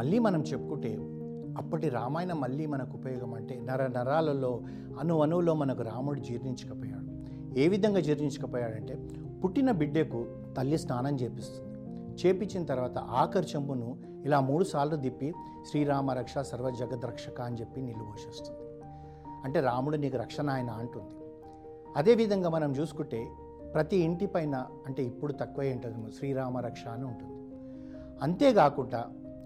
మళ్ళీ మనం చెప్పుకుంటే అప్పటి రామాయణం మళ్ళీ మనకు ఉపయోగం అంటే నర నరాలలో అణు అణువులో మనకు రాముడు జీర్ణించకపోయాడు. ఏ విధంగా జీర్ణించకపోయాడంటే పుట్టిన బిడ్డకు తల్లి స్నానం చేపిస్తుంది. చేపించిన తర్వాత ఆఖరి చెంబును ఇలా మూడు సార్లు దిప్పి శ్రీరామ రక్ష సర్వ జగద్రక్షక అని చెప్పి నీళ్ళు పోషిస్తుంది అంటే రాముడు నీకు రక్షణ ఆయన అంటుంది. అదేవిధంగా మనం చూసుకుంటే ప్రతి ఇంటి పైన అంటే ఇప్పుడు తక్కువే ఉంటుంది శ్రీరామ రక్ష అని ఉంటుంది. అంతేకాకుండా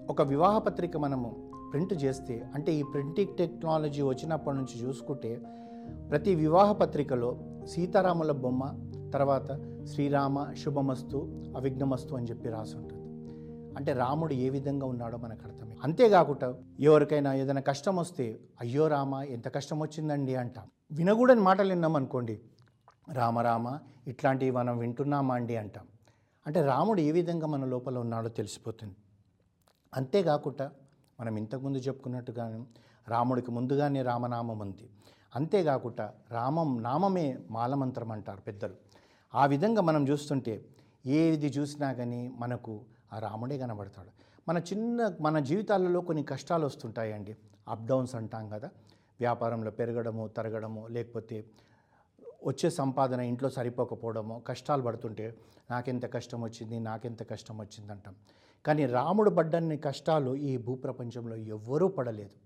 ఒక వివాహ పత్రిక మనము ప్రింట్ చేస్తే అంటే ఈ ప్రింటింగ్ టెక్నాలజీ వచ్చినప్పటి నుంచి చూసుకుంటే ప్రతి వివాహ పత్రికలో సీతారాముల బొమ్మ తర్వాత శ్రీరామ శుభమస్తు అవిఘ్నమస్తు అని చెప్పి రాసి ఉంటుంది. అంటే రాముడు ఏ విధంగా ఉన్నాడో మనకు అర్థమే అంతేకాకుండా ఎవరికైనా ఏదైనా కష్టం వస్తే అయ్యో రామ ఎంత కష్టం వచ్చిందండి అంటాం. వినకూడని మాటలు విన్నాం అనుకోండి రామ రామ ఇట్లాంటివి మనం వింటున్నామా అండి అంటాం. అంటే రాముడు ఏ విధంగా మన లోపల ఉన్నాడో తెలిసిపోతుంది. అంతేకాకుండా మనం ఇంతకుముందు చెప్పుకున్నట్టుగానే రాముడికి ముందుగానే రామనామం ఉంది. అంతేకాకుండా రామం నామమే మాలమంత్రం అంటారు పెద్దలు. ఆ విధంగా మనం చూస్తుంటే ఏది చూసినా కానీ మనకు ఆ రాముడే కనబడతాడు. మన చిన్న మన జీవితాలలో కొన్ని కష్టాలు వస్తుంటాయండి. అప్ డౌన్స్ అంటాం కదా. వ్యాపారంలో పెరగడము తరగడము లేకపోతే వచ్చే సంపాదన ఇంట్లో సరిపోకపోవడము కష్టాలు పడుతుంటే నాకెంత కష్టం వచ్చింది నాకెంత కష్టం వచ్చింది అంటాం. కానీ రాముడు పడ్డన్ని కష్టాలు ఈ భూప్రపంచంలో ఎవ్వరూ పడలేదు.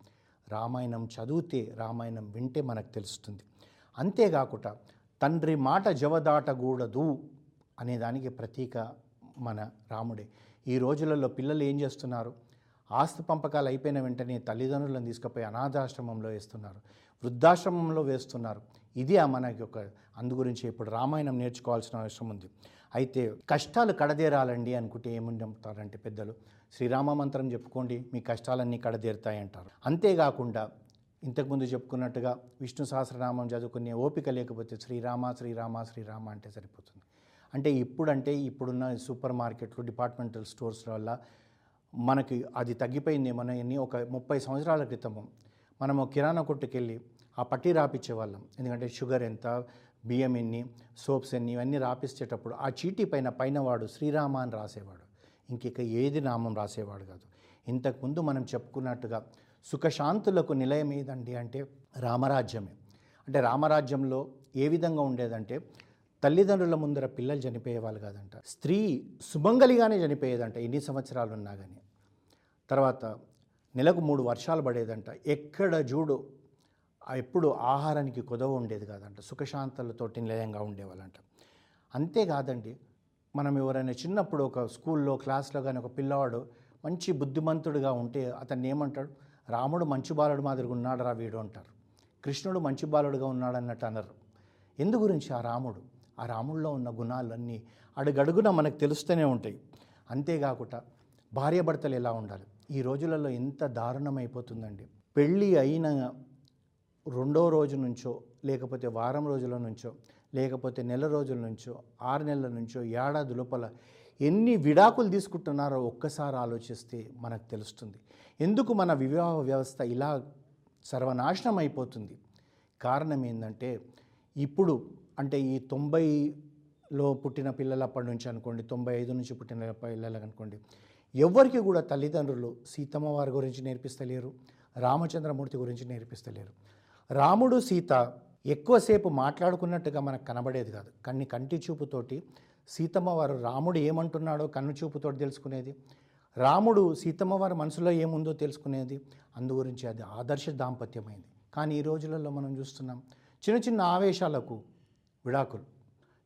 రామాయణం చదివితే రామాయణం వింటే మనకు తెలుస్తుంది. అంతేకాకుండా తండ్రి మాట జవదాటకూడదు అనేదానికి ప్రతీక మన రాముడే. ఈ రోజులలో పిల్లలు ఏం చేస్తున్నారు? ఆస్తి పంపకాలు అయిపోయిన వెంటనే తల్లిదండ్రులను తీసుకుపోయి అనాథాశ్రమంలో వేస్తున్నారు. వృద్ధాశ్రమంలో వేస్తున్నారు. ఇది ఆ మనకి ఒక అందు గురించి ఇప్పుడు రామాయణం నేర్చుకోవాల్సిన అవసరం ఉంది. అయితే కష్టాలు కడదేరాలండి అనుకుంటే ఏమని పెద్దలు శ్రీరామ మంత్రం చెప్పుకోండి మీ కష్టాలన్నీ కడదేరుతాయి అంటారు అంతేకాకుండా ఇంతకుముందు చెప్పుకున్నట్టుగా విష్ణు సహస్రనామం చదువుకునే ఓపిక లేకపోతే శ్రీరామ శ్రీరామ శ్రీరామ అంటే సరిపోతుంది. అంటే ఇప్పుడంటే ఇప్పుడున్న సూపర్ మార్కెట్లు డిపార్ట్మెంటల్ స్టోర్స్ వల్ల మనకి అది తగ్గిపోయింది మనని ఒక ముప్పై సంవత్సరాల క్రితము మనము కిరాణా కొట్టుకెళ్ళి ఆ పట్టి రాపిచ్చే వాళ్ళం ఎందుకంటే షుగర్ ఎంత బియ్యం ఎన్ని సోప్స్ ఎన్ని ఇవన్నీ రాపిచ్చేటప్పుడు ఆ చీటీ పైన పైన వాడు శ్రీరామ అని రాసేవాడు. ఇంకిక ఏది నామం రాసేవాడు కాదు. ఇంతకుముందు మనం చెప్పుకున్నట్టుగా సుఖశాంతులకు నిలయం ఏదండి అంటే రామరాజ్యమే. అంటే రామరాజ్యంలో ఏ విధంగా ఉండేదంటే తల్లిదండ్రుల ముందర పిల్లలు చనిపోయేవాళ్ళు కాదంట. స్త్రీ సుమంగలిగానే చనిపోయేదంట ఎన్ని సంవత్సరాలు ఉన్నా కానీ తర్వాత నెలకు మూడు వర్షాలు పడేదంట. ఎక్కడ చూడు ఎప్పుడు ఆహారానికి కుదవ ఉండేది కాదంట. సుఖశాంతలతో నిలయంగా ఉండేవాళ్ళంట. అంతేకాదండి మనం ఎవరైనా చిన్నప్పుడు ఒక స్కూల్లో క్లాస్లో కానీ ఒక పిల్లవాడు మంచి బుద్ధిమంతుడిగా ఉంటే అతన్ని ఏమంటాడు? రాముడు మంచి బాలుడు మాదిరిగా ఉన్నాడు రా వీడు అంటారు. కృష్ణుడు మంచి బాలుడుగా ఉన్నాడు అన్నట్టు అనరు. ఎందు గురించి? ఆ రాముడు. ఆ రాముడిలో ఉన్న గుణాలన్నీ అడుగడుగున మనకు తెలుస్తూనే ఉంటాయి. అంతేకాకుండా భార్యాభర్తలు ఎలా ఉండాలి? ఈ రోజులలో ఎంత దారుణమైపోతుందండి. పెళ్ళి అయిన రెండో రోజు నుంచో లేకపోతే వారం రోజుల నుంచో లేకపోతే నెల రోజుల నుంచో ఆరు నెలల నుంచో ఏడాది లోపల ఎన్ని విడాకులు తీసుకుంటున్నారో ఒక్కసారి ఆలోచిస్తే మనకు తెలుస్తుంది. ఎందుకు మన వివాహ వ్యవస్థ ఇలా సర్వనాశనం అయిపోతుంది? కారణం ఏంటంటే ఇప్పుడు అంటే ఈ తొంభైలో పుట్టిన పిల్లలు అప్పటి నుంచి అనుకోండి తొంభై ఐదు నుంచి పుట్టిన పిల్లలు అనుకోండి ఎవరికి కూడా తల్లిదండ్రులు సీతమ్మ వారి గురించి నేర్పిస్తలేరు రామచంద్రమూర్తి గురించి నేర్పిస్తలేరు. రాముడు సీత ఎక్కువసేపు మాట్లాడుకున్నట్టుగా మనకు కనబడేది కాదు. కన్ని కంటి చూపుతోటి సీతమ్మ వారు రాముడు ఏమంటున్నాడో కన్ను చూపుతోటి తెలుసుకునేది. రాముడు సీతమ్మ వారి మనసులో ఏముందో తెలుసుకునేది. అందు గురించి అది ఆదర్శ దాంపత్యమైంది. కానీ ఈ రోజులలో మనం చూస్తున్నాం చిన్న చిన్న ఆవేశాలకు విడాకులు.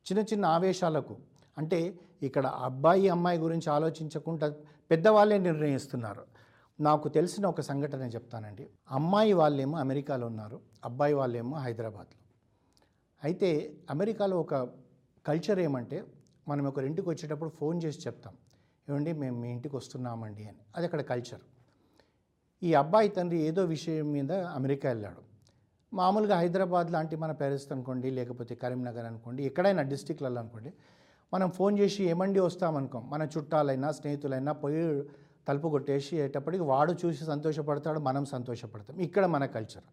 చిన్న చిన్న ఆవేశాలకు అంటే ఇక్కడ అబ్బాయి అమ్మాయి గురించి ఆలోచించకుండా పెద్దవాళ్ళే నిర్ణయిస్తున్నారు. నాకు తెలిసిన ఒక సంఘటన చెప్తానండి. అమ్మాయి వాళ్ళేమో అమెరికాలో ఉన్నారు. అబ్బాయి వాళ్ళేమో హైదరాబాద్లో. అయితే అమెరికాలో ఒక కల్చర్ ఏమంటే మనం ఒకరి ఇంటికి వచ్చేటప్పుడు ఫోన్ చేసి చెప్తాం. ఏమండి మేము మీ ఇంటికి వస్తున్నామండి అని. అది అక్కడ కల్చర్. ఈ అబ్బాయి తండ్రి ఏదో విషయం మీద అమెరికా వెళ్ళాడు. మామూలుగా హైదరాబాద్ లాంటి మన ప్యారిస్ అనుకోండి లేకపోతే కరీంనగర్ అనుకోండి ఎక్కడైనా డిస్టిక్లలో అనుకోండి మనం ఫోన్ చేసి ఏమండి వస్తామనుకోం. మన చుట్టాలైనా స్నేహితులైనా పోయి తలుపు కొట్టేసి అయ్యేటప్పటికి వాడు చూసి సంతోషపడతాడు మనం సంతోషపడతాం. ఇక్కడ మన కల్చర్.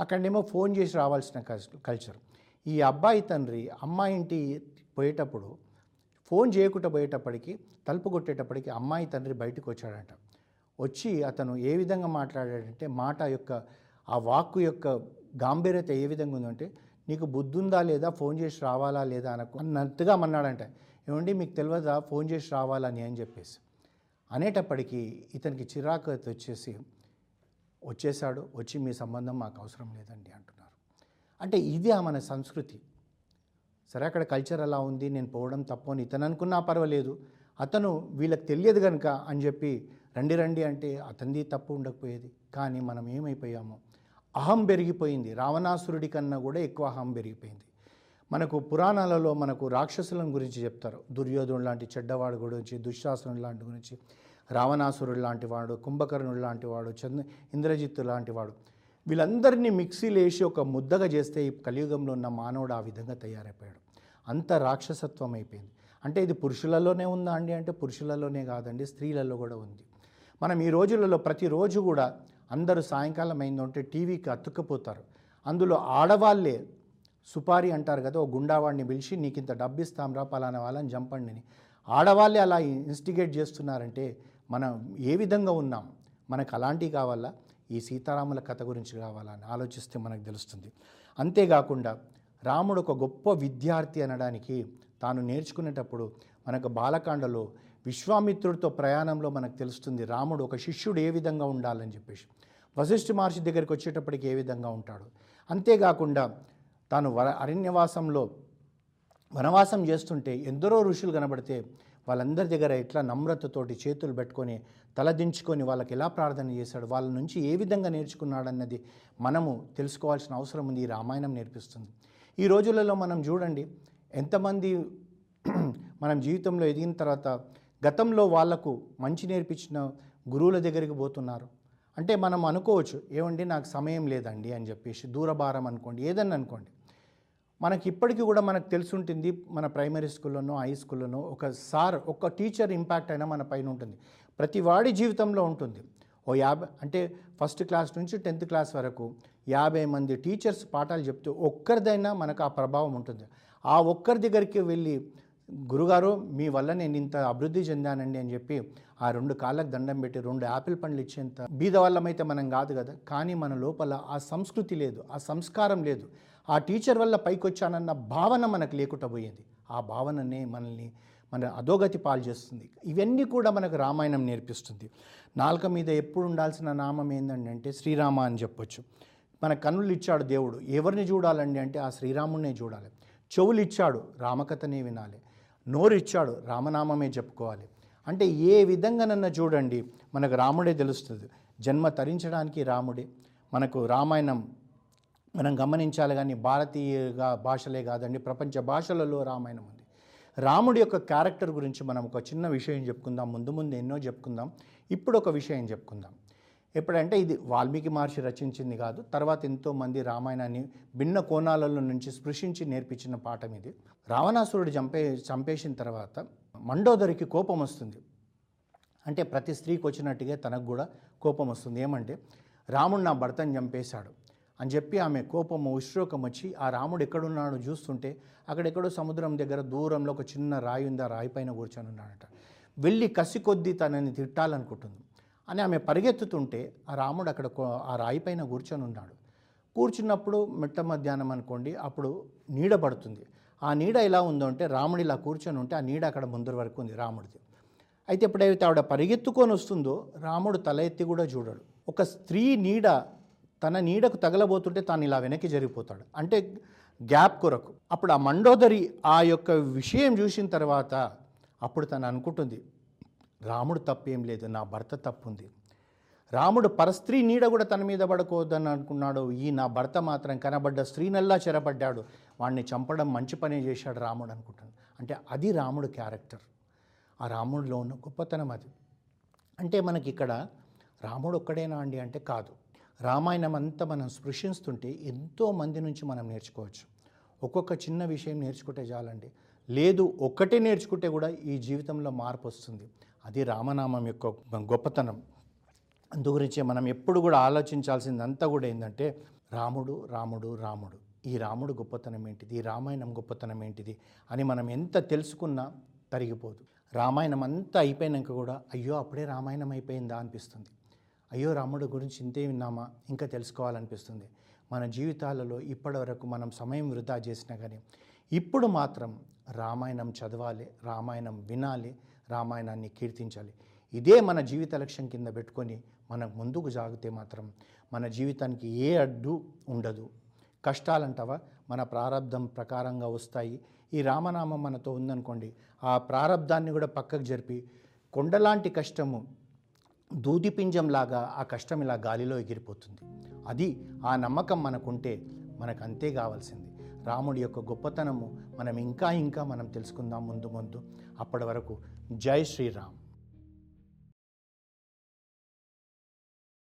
అక్కడేమో ఫోన్ చేసి రావాల్సిన కల్చర్. ఈ అబ్బాయి తండ్రి అమ్మాయి ఇంటి పోయేటప్పుడు ఫోన్ చేయకుండా పోయేటప్పటికి తలుపు కొట్టేటప్పటికి అమ్మాయి తండ్రి బయటకు వచ్చాడంట వచ్చి అతను ఏ విధంగా మాట్లాడాడంటే మాట యొక్క ఆ వాక్కు యొక్క గాంభీర్యత ఏ విధంగా ఉందంటే నీకు బుద్ధి ఉందా లేదా ఫోన్ చేసి రావాలా లేదా అనకు అన్నట్టుగా అన్నాడంట. ఏమండి మీకు తెలియదా ఫోన్ చేసి రావాలని అని చెప్పేసి. అనేటప్పటికీ ఇతనికి చిరాకు వచ్చేసి వచ్చేసాడు వచ్చి మీ సంబంధం మాకు అవసరం లేదండి అంటున్నారు. అంటే ఇదే మన సంస్కృతి. సరే అక్కడ కల్చర్ అలా ఉంది నేను పోవడం తప్పు అని ఇతను అనుకున్నా పర్వాలేదు. అతను వీళ్ళకి తెలియదు కనుక అని చెప్పి రండి రండి అంటే అతనిది తప్పు ఉండకపోయేది. కానీ మనం ఏమైపోయాము అహం పెరిగిపోయింది. రావణాసురుడి కన్నా కూడా ఎక్కువ అహం పెరిగిపోయింది. మనకు పురాణాలలో మనకు రాక్షసులను గురించి చెప్తారు. దుర్యోధనుడు లాంటి చెడ్డవాడు గురించి దుశ్శాసనుడు లాంటి గురించి రావణాసురుడు లాంటి వాడు కుంభకర్ణుడు లాంటి వాడు చంద్ర ఇంద్రజిత్తు లాంటి వాడు. వీళ్ళందరినీ మిక్సీలు వేసి ఒక ముద్దగా చేస్తే ఈ కలియుగంలో ఉన్న మానవుడు ఆ విధంగా తయారైపోయాడు. అంత రాక్షసత్వం అయిపోయింది. అంటే ఇది పురుషులలోనే ఉందా అండి అంటే పురుషులలోనే కాదండి స్త్రీలలో కూడా ఉంది. మనం ఈ రోజులలో ప్రతిరోజు కూడా అందరూ సాయంకాలం అయిందంటే టీవీకి అతుక్కుపోతారు. అందులో ఆడవాళ్ళే సుపారి అంటారు కదా ఓ గుండావాడిని పిలిచి నీకు ఇంత డబ్బు ఇస్తాంరా పలానా వాళ్ళని చంపండిని ఆడవాళ్ళే అలా ఇన్స్టిగేట్ చేస్తున్నారంటే మనం ఏ విధంగా ఉన్నాం? మనకు అలాంటివి కావాలా? ఈ సీతారాముల కథ గురించి కావాలా అని ఆలోచిస్తే మనకు తెలుస్తుంది. అంతేకాకుండా రాముడు ఒక గొప్ప విద్యార్థి అనడానికి తాను నేర్చుకునేటప్పుడు మనకు బాలకాండలో విశ్వామిత్రుడితో ప్రయాణంలో మనకు తెలుస్తుంది రాముడు ఒక శిష్యుడు ఏ విధంగా ఉండాలని చెప్పేసి. వశిష్ఠ మహర్షి దగ్గరికి వచ్చేటప్పటికి ఏ విధంగా ఉంటాడు? అంతేకాకుండా తాను వర అరణ్యవాసంలో వనవాసం చేస్తుంటే ఎందరో ఋషులు కనబడితే వాళ్ళందరి దగ్గర ఎట్లా నమ్రతతోటి చేతులు పెట్టుకొని తలదించుకొని వాళ్ళకి ఎలా ప్రార్థన చేశాడు వాళ్ళ నుంచి ఏ విధంగా నేర్చుకున్నాడన్నది మనము తెలుసుకోవాల్సిన అవసరం ఉంది ఈ రామాయణం నేర్పిస్తుంది. ఈ రోజులలో మనం చూడండి ఎంతమంది మనం జీవితంలో ఎదిగిన తర్వాత గతంలో వాళ్ళకు మంచి నేర్పించిన గురువుల దగ్గరికి పోతున్నారు. అంటే మనం అనుకోవచ్చు ఏమండి నాకు సమయం లేదండి అని చెప్పేసి దూరభారం అనుకోండి ఏదన్నా అనుకోండి. మనకి ఇప్పటికీ కూడా మనకు తెలుసుంటుంది మన ప్రైమరీ స్కూల్లోనో హై స్కూల్లోనో ఒక సార్ ఒక టీచర్ ఇంపాక్ట్ అయినా మన పైన ఉంటుంది. ప్రతి వాడి జీవితంలో ఉంటుంది. ఓ యాభై అంటే ఫస్ట్ క్లాస్ నుంచి టెన్త్ క్లాస్ వరకు యాభై మంది టీచర్స్ పాఠాలు చెప్తూ ఒక్కరిదైనా మనకు ఆ ప్రభావం ఉంటుంది. ఆ ఒక్కరి దగ్గరికి వెళ్ళి గురుగారు మీ వల్ల నేను ఇంత అభివృద్ధి చెందానండి అని చెప్పి ఆ రెండు కాళ్ళకు దండం పెట్టి రెండు యాపిల్ పండ్లు ఇచ్చేంత బీద వాళ్ళమైతే మనం కాదు కదా. కానీ మన లోపల ఆ సంస్కృతి లేదు ఆ సంస్కారం లేదు. ఆ టీచర్ వల్ల పైకి వచ్చానన్న భావన మనకు లేకుండా పోయింది. ఆ భావననే మనల్ని మన అధోగతి పాలు చేస్తుంది. ఇవన్నీ కూడా మనకు రామాయణం నేర్పిస్తుంది. నాలుక మీద ఎప్పుడు ఉండాల్సిన నామం ఏంటంటే శ్రీరామ అని చెప్పొచ్చు. మన కన్నులు ఇచ్చాడు దేవుడు. ఎవరిని చూడాలండి అంటే ఆ శ్రీరాముడినే చూడాలి. చెవులు ఇచ్చాడు రామకథనే వినాలి. నోరు ఇచ్చాడు రామనామమే చెప్పుకోవాలి. అంటే ఏ విధంగానన్నా చూడండి మనకు రాముడే తెలుస్తుంది. జన్మ తరించడానికి రాముడే. మనకు రామాయణం మనం గమనించాలి కానీ భారతీయ భాషలే కాదండి ప్రపంచ భాషలలో రామాయణం ఉంది. రాముడి యొక్క క్యారెక్టర్ గురించి మనం ఒక చిన్న విషయం చెప్పుకుందాం ముందు ముందు ఎన్నో చెప్పుకుందాం ఇప్పుడు ఒక విషయం చెప్పుకుందాం. ఎప్పుడంటే ఇది వాల్మీకి మహర్షి రచించింది కాదు తర్వాత ఎంతోమంది రామాయణాన్ని భిన్న కోణాలలో నుంచి స్పృశించి నేర్పించిన పాఠం ఇది. రావణాసురుడు చంపే చంపేసిన తర్వాత మండోదరికి కోపం వస్తుంది. అంటే ప్రతి స్త్రీకి వచ్చినట్టుగా తనకు కూడా కోపం వస్తుంది. ఏమంటే రాముడు నా భర్తను చంపేశాడు. అని చెప్పి ఆమె కోపము ఉశ్రోకం వచ్చి ఆ రాముడు ఎక్కడున్నాడో చూస్తుంటే అక్కడెక్కడో సముద్రం దగ్గర దూరంలో ఒక చిన్న రాయి ఉంది ఆ రాయి పైన కూర్చొని ఉన్నాడట. వెళ్ళి కసి కొద్దీ తనని తిట్టాలనుకుంటుంది. అని ఆమె పరిగెత్తుతుంటే ఆ రాముడు అక్కడ కో- ఆ రాయి పైన కూర్చొని ఉన్నాడు. కూర్చున్నప్పుడు మిట్ట మధ్యాహ్నం అనుకోండి అప్పుడు నీడ పడుతుంది. ఆ నీడ ఎలా ఉందో అంటే రాముడు ఇలా కూర్చొని ఉంటే ఆ నీడ అక్కడ ముందర వరకు ఉంది రాముడిది. అయితే ఎప్పుడైతే ఆవిడ పరిగెత్తుకొని వస్తుందో రాముడు తల ఎత్తి కూడా చూడడు. ఒక స్త్రీ నీడ తన నీడకు తగలబోతుంటే తాను ఇలా వెనక్కి జరిగిపోతాడు. అంటే గ్యాప్ కొరకు. అప్పుడు ఆ మండోదరి ఆ యొక్క విషయం చూసిన తర్వాత అప్పుడు తను అనుకుంటుంది రాముడు తప్పేం లేదు నా భర్త తప్పు ఉంది రాముడు పరస్త్రీ నీడ కూడా తన మీద పడకూడదని అనుకున్నాడు. ఈ నా భర్త మాత్రం కనబడ్డ స్త్రీనల్లా చెరబడ్డాడు వాడిని చంపడం మంచి పనే చేశాడు రాముడు అనుకుంటాను. అంటే అది రాముడు క్యారెక్టర్. ఆ రాముడిలో ఉన్న గొప్పతనం అది. అంటే మనకి ఇక్కడ రాముడు ఒక్కడేనా అండి అంటే కాదు. రామాయణం అంతా మనం స్పృశిస్తుంటే ఎంతో మంది నుంచి మనం నేర్చుకోవచ్చు. ఒక్కొక్క చిన్న విషయం నేర్చుకుంటే చాలండి. లేదు ఒక్కటే నేర్చుకుంటే కూడా ఈ జీవితంలో మార్పు వస్తుంది. అది రామనామం యొక్క గొప్పతనం. అందుగురించి మనం ఎప్పుడు కూడా ఆలోచించాల్సిందంతా కూడా ఏంటంటే రాముడు రాముడు రాముడు. ఈ రాముడు గొప్పతనం ఏంటిది? ఈ రామాయణం గొప్పతనం ఏంటిది? అని మనం ఎంత తెలుసుకున్నా తరిగిపోదు. రామాయణం అంతా అయిపోయినాక కూడా అయ్యో అప్పుడే రామాయణం అయిపోయిందా అనిపిస్తుంది. అయ్యో రాముడు గురించి ఇంతే విన్నామా? ఇంకా తెలుసుకోవాలనిపిస్తుంది. మన జీవితాలలో ఇప్పటి వరకు మనం సమయం వృధా చేసినా కానీ ఇప్పుడు మాత్రం రామాయణం చదవాలి రామాయణం వినాలి రామాయణాన్ని కీర్తించాలి. ఇదే మన జీవిత లక్ష్యం కింద పెట్టుకొని మనం ముందుకు సాగితే మాత్రం మన జీవితానికి ఏ అడ్డు ఉండదు. కష్టాలంటావా? మన ప్రారంధం ప్రకారంగా వస్తాయి. ఈ రామనామం మనతో ఉందనుకోండి ఆ ప్రారంధాన్ని కూడా పక్కకు జరిపి కొండలాంటి కష్టము దూదిపింజంలాగా ఆ కష్టం ఇలా గాలిలో ఎగిరిపోతుంది. అది ఆ నమ్మకం మనకుంటే మనకు అంతే కావాల్సింది. రాముడి యొక్క గొప్పతనము మనం ఇంకా ఇంకా మనం తెలుసుకుందాం ముందు ముందు. అప్పటి వరకు జై శ్రీరామ్.